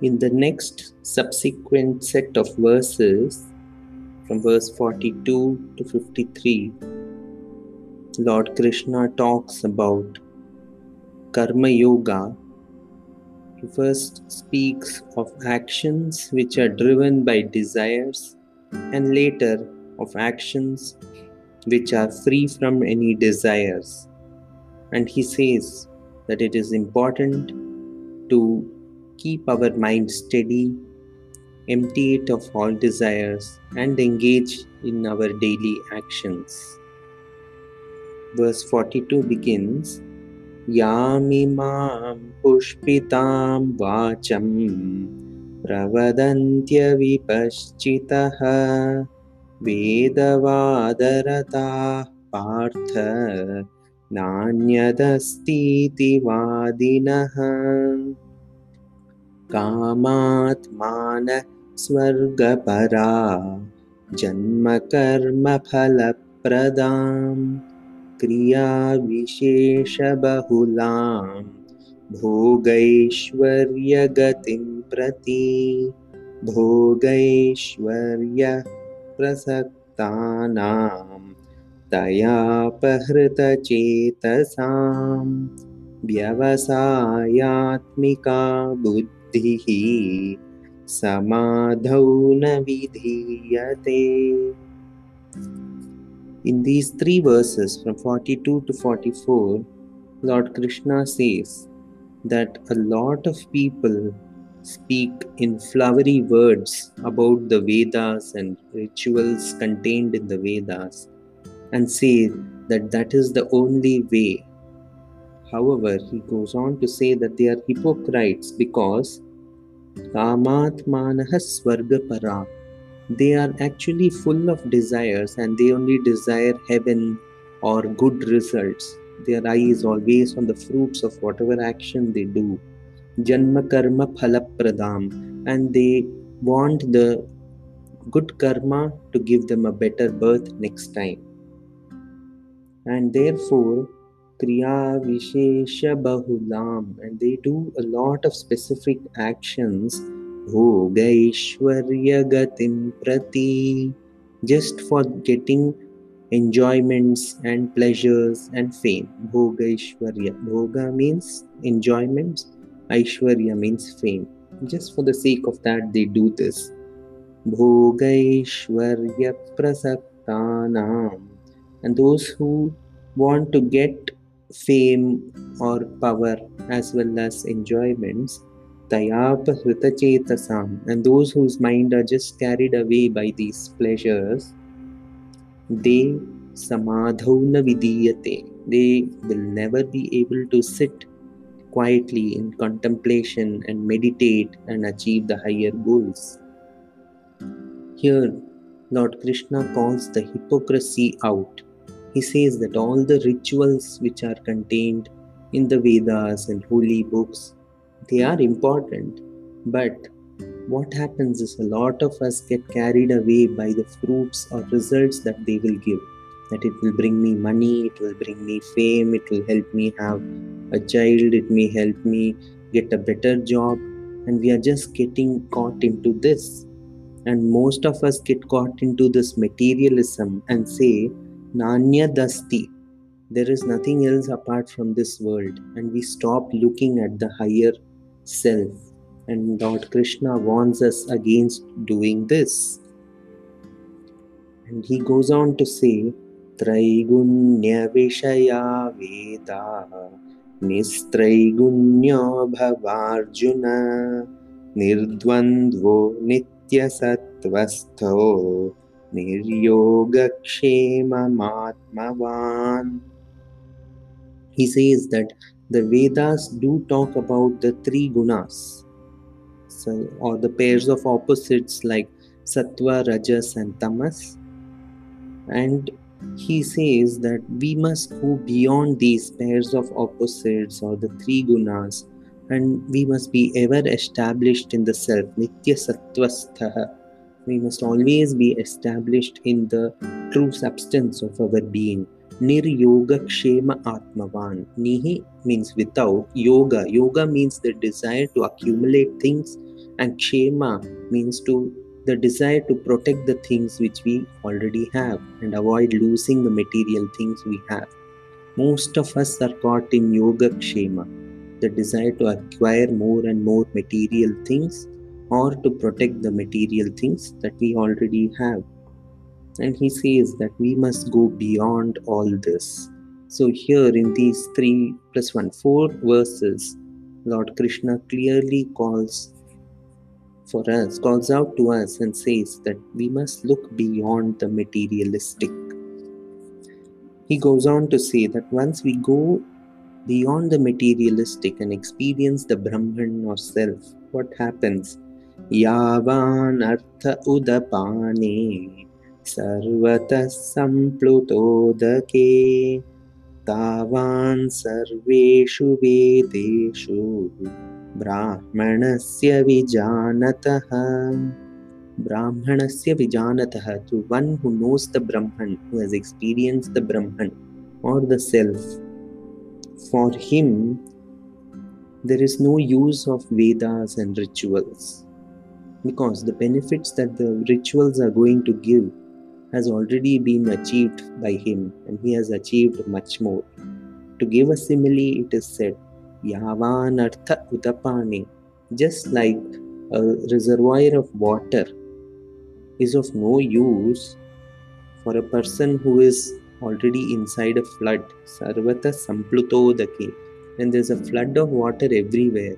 In the next subsequent set of verses, from verse 42 to 53, Lord Krishna talks about Karma Yoga. He first speaks of actions which are driven by desires, and later of actions which are free from any desires. And he says that it is important to keep our mind steady, empty it of all desires, and engage in our daily actions. Verse 42 begins यामिमां पुष्पितां वाचं प्रवदन्त्यविपश्चितः वेदवादरताः पार्थ नान्यदस्तीति वादिनः कामात्मान स्वर्गपरा जन्मकर्मफलप्रदां क्रियाविशेषबहुलां भोगैश्वर्यगतिं प्रति भोगैश्वर्यप्रसक्तानां तयापहृतचेतसां व्यवसायात्मिका बुद्धिः बुद्धिः समाधौ न vidhiyate. In these three verses from 42 to 44, Lord Krishna says that a lot of people speak in flowery words about the Vedas and rituals contained in the Vedas and say that that is the only way However, he goes on to say that they are hypocrites because Swargapara. They are actually full of desires and they only desire heaven or good results. Their eye is always on the fruits of whatever action they do. Janma karma phalapradam. And they want the good karma to give them a better birth next time. And therefore, Kriya Vishesha Bahulam and they do a lot of specific actions Bhogaishwarya Gatim Prati just for getting enjoyments and pleasures and fame. Bhogaishwarya. Bhoga means enjoyments, Aishwarya means fame. Just for the sake of that, they do this. Bhogaishwarya Prasaktanam. And those who want to get fame or power as well as enjoyments tayapahritachetasam and those whose mind are just carried away by these pleasures they samadhauna vidiyate they will never be able to sit quietly in contemplation and meditate and achieve the higher goals. Here lord krishna calls the hypocrisy out he says that all the rituals which are contained in the Vedas and holy books, they are important. But what happens is a lot of us get carried away by the fruits or results that they will give. That it will bring me money, it will bring me fame, it will help me have a child, it may help me get a better job. And we are just getting caught into this. And most of us get caught into this materialism and say, Nanya Dasti. There is nothing else apart from this world, and we stop looking at the higher self. And Lord Krishna warns us against doing this. And he goes on to say, Traigunya Vishaya Veda Nistraigunyo Bhavarjuna Nirdvandvo Niryogakshematmavan. He says that the Vedas do talk about the three gunas, so, or the pairs of opposites like Sattva, Rajas, and Tamas. And he says that we must go beyond these pairs of opposites or the three gunas and we must be ever established in the self, Nitya Sattvastha we must always be established in the true substance of our being. Nir Yoga Kshema Atmavan. Nihi means without. Yoga. Yoga means the desire to accumulate things And Kshema means to the desire to protect the things which we already have and avoid losing the material things we have. Most of us are caught in Yoga Kshema, the desire to acquire more and more material things or to protect the material things that we already have. And he says that we must go beyond all this. So, here in these 3 plus 1, 4 verses, Lord Krishna clearly calls for us, calls out to us and says that we must look beyond the materialistic. He goes on to say that once we go beyond the materialistic and experience the Brahman or self, what happens? यावानर्थ उदपाने सर्वतः सम्प्लुतोदके तावान् सर्वेषु वेदेषु ब्राह्मणस्य विजानतः। ब्राह्मणस्य विजानतः तु one who knows the Brahman who has experienced the Brahman or the self for him there is no use of Vedas and rituals because the benefits that the rituals are going to give has already been achieved by him and he has achieved much more. To give a simile, it is said, Yavanartha Utapane, just like a reservoir of water is of no use for a person who is already inside a flood. Sarvata Samplutodake. When there's a flood of water everywhere,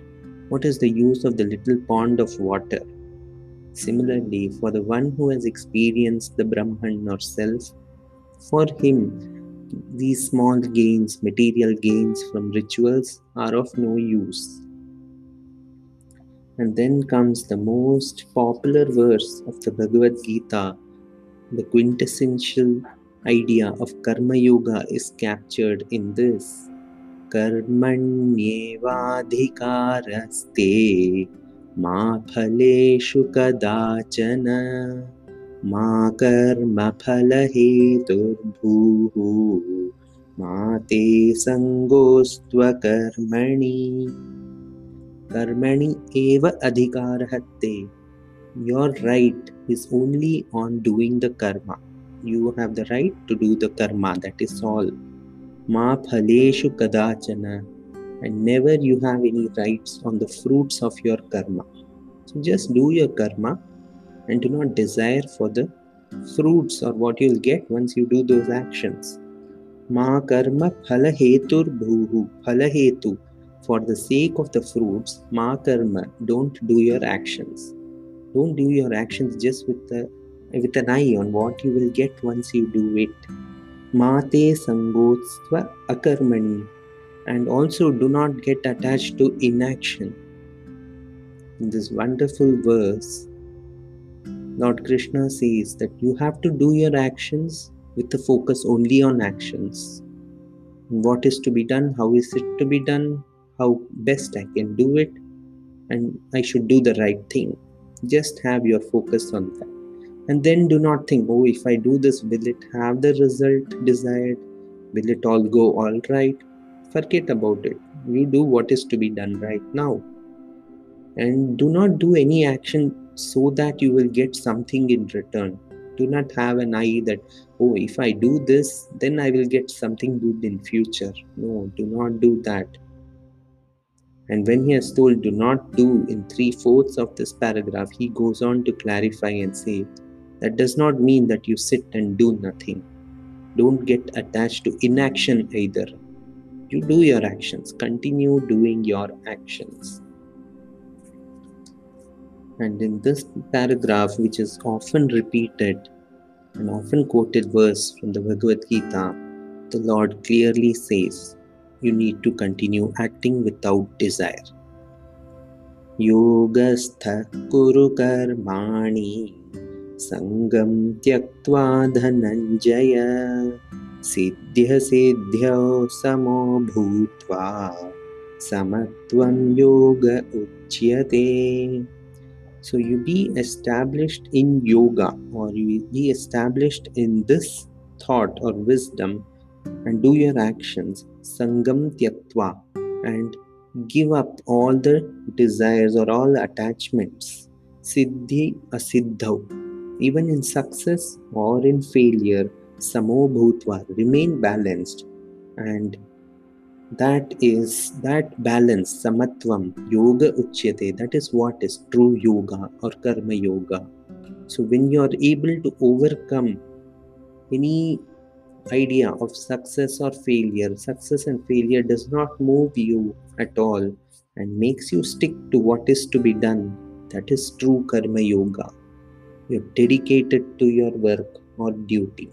what is the use of the little pond of water? Similarly, for the one who has experienced the Brahman or self, for him, these small gains, material gains from rituals, are of no use. And then comes the most popular verse of the Bhagavad Gita. The quintessential idea of Karma Yoga is captured in this Karmanyevadhikaraste मा फलेषु कदाचन मा कर्मफलहेतुर्भूः मा ते सङ्गोस्त्वकर्मणि। कर्मणि एव अधिकारः ते your right is only on doing the karma. You have the right to do the karma that is all. ma phaleshu kadachana and never you have any rights on the fruits of your karma. So just do your karma and do not desire for the fruits or what you'll get once you do those actions. Ma karma phala hetur bhuhu phala hetu. For the sake of the fruits, ma karma, don't do your actions. Don't do your actions just with the with an eye on what you will get once you do it. Mate sangotsva akarmani and also do not get attached to inaction. In this wonderful verse, Lord Krishna says that you have to do your actions with the focus only on actions. What is to be done, how is it to be done, how best I can do it, and I should do the right thing. Just have your focus on that. And then do not think, oh, if I do this, will it have the result desired? Will it all go all right? Forget about it. You do what is to be done right now. And do not do any action so that you will get something in return. Do not have an eye that, oh, if I do this, then I will get something good in future. No, do not do that. And when he has told do not do in three fourths of this paragraph, he goes on to clarify and say that does not mean that you sit and do nothing. Don't get attached to inaction either you do your actions. Continue doing your actions. And in this paragraph which is often repeated an often quoted verse from the Bhagavad Gita, the Lord clearly says, You need to continue acting without desire. Yogastha Kuru Karmani सङ्गं त्यक्त्वा धनञ्जय सिद्ध्यसिद्ध्यौ समो भूत्वा समत्वं योग उच्यते So you be established in yoga or you be established in this thought or wisdom and do your actions sangam tyaktva and give up all the desires or all attachments. Siddhi asiddhau. Even in success or in failure, samo bhutva, remain balanced. And that is that balance, samatvam, yoga uchyate, that is what is true yoga or karma yoga. So when you are able to overcome any idea of success or failure, success and failure does not move you at all and makes you stick to what is to be done. That is true karma yoga You're dedicated to your work or duty.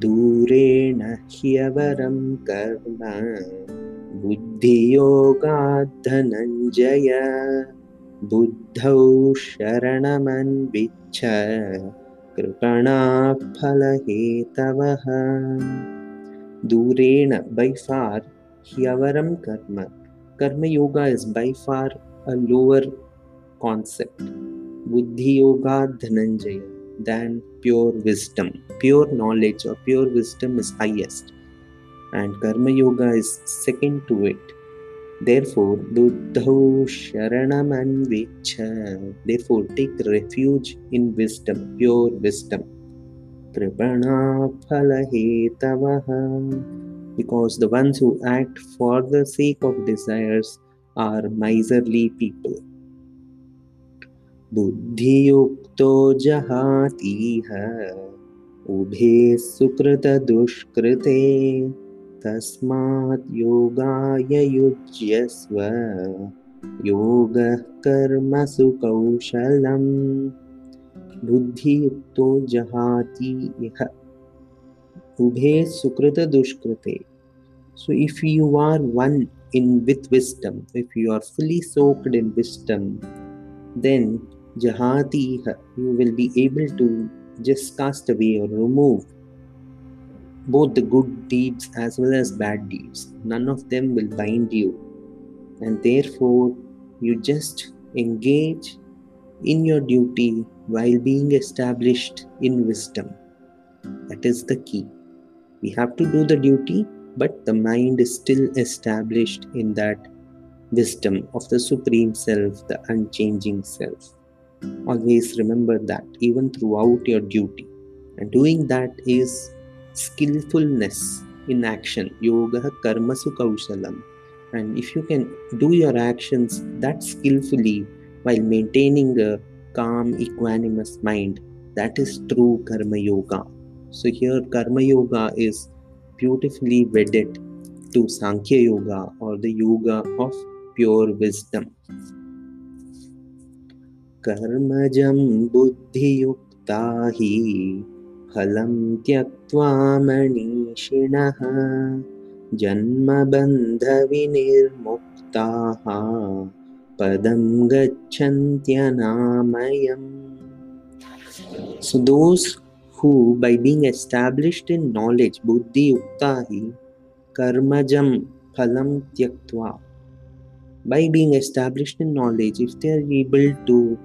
दूरेण ह्यवरं कर्म बुद्धियोगाद्धनञ्जय बुद्धौ शरणमन्विच्छ कृपणाफलहेतवः दूरेण by far ह्यवरं कर्म karma yoga is by far a lower concept buddhi yoga dhananjaya than pure wisdom. Pure knowledge or pure wisdom is highest and karma yoga is second to it. Therefore buddhau sharanamanvicha therefore take refuge in wisdom pure wisdom. Kripana phalahetavaha because the ones who act for the sake of desires are miserly people बुद्धियुक्तो जहातीह। उभे सुकृतदुष्कृते। तस्मात् योगाय युज्यस्व। योगः कर्मसु कौशलम्। बुद्धियुक्तो इह उभे सुकृतदुष्कृते। So if you are one in with wisdom, if you are fully soaked in wisdom, then jahatiha, you will be able to just cast away or remove both the good deeds as well as bad deeds. None of them will bind you, and therefore you just engage in your duty while being established in wisdom. That is the key. We have to do the duty, but the mind is still established in that wisdom of the Supreme Self, the unchanging Self. Always remember that even throughout your duty. And doing that is skillfulness in action. Yoga karmasu kaushalam. And if you can do your actions that skillfully while maintaining a calm, equanimous mind, that is true karma yoga. So here karma yoga is beautifully wedded to Sankhya Yoga or the yoga of pure wisdom. कर्मजं बुद्धियुक्ता हि फलं त्यक्त्वा मनीषिणः जन्मबन्धविनिर्मुक्ताः पदं गच्छन्त्यनामयम्। So those by being established in knowledge बुद्धियुक्ता हि कर्मजं फलं त्यक्त्वा By being established in knowledge, if they are able to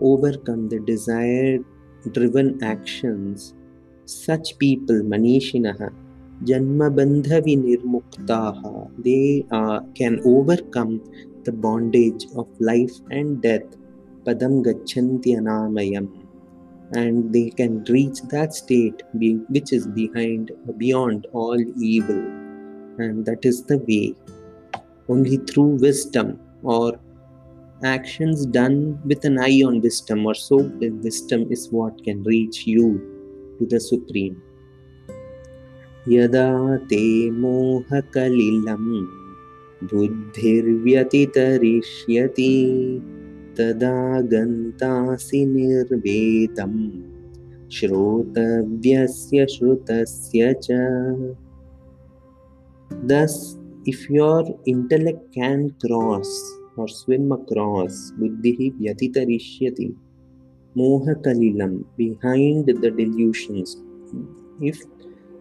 overcome the desire driven actions, such people, Manishinaha, Janmabandhavi Nirmuktaha, they uh, can overcome the bondage of life and death, Padam Gachanti Anamayam, and they can reach that state which is behind beyond all evil, and that is the way. Only through wisdom or actions done with an eye on wisdom or so with wisdom is what can reach you to the Supreme. यदा ते मोहकलिलं बुद्धिर्व्यतितरिष्यति तदा गन्तासि निर्वेदं श्रोतव्यस्य श्रुतस्य च Thus, if your intellect can cross or swim across buddhihi vyatitarishyati mohakalilam behind the delusions. If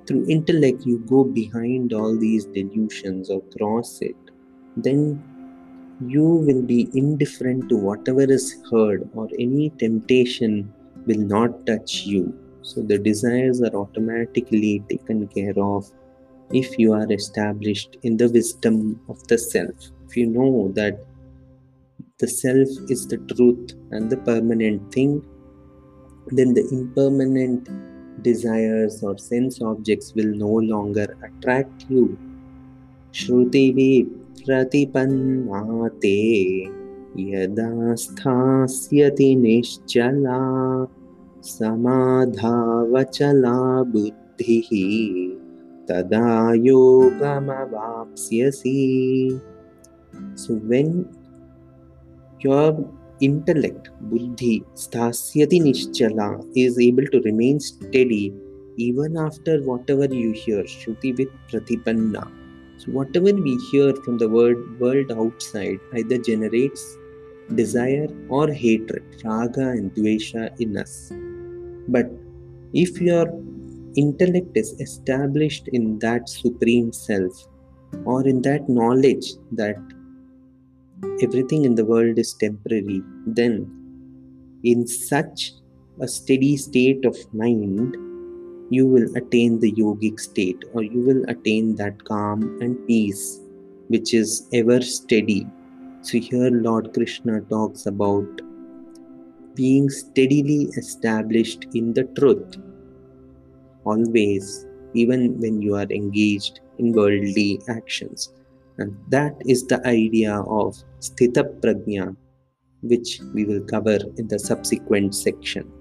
through intellect you go behind all these delusions or cross it then you will be indifferent to whatever is heard or any temptation will not touch you. So the desires are automatically taken care of if you are established in the wisdom of the self. If you know that the self is the truth and the permanent thing, then the impermanent desires or sense objects will no longer attract you. Shruti प्रतिपन्ना te यदा स्थास्यति निश्चला समाधावचला बुद्धिः तदा योगमवाप्स्यसि So when your intellect, buddhi, sthasyati nishchala, is able to remain steady even after whatever you hear, Shruti with Pratipanna. So, whatever we hear from the world, world outside either generates desire or hatred, raga and dvesha in us. But if your intellect is established in that supreme self or in that knowledge that everything in the world is temporary, then in such a steady state of mind, you will attain the yogic state or you will attain that calm and peace which is ever steady. So, here Lord Krishna talks about being steadily established in the truth, always, even when you are engaged in worldly actions. And that is the idea of Sthita Prajna, which we will cover in the subsequent section.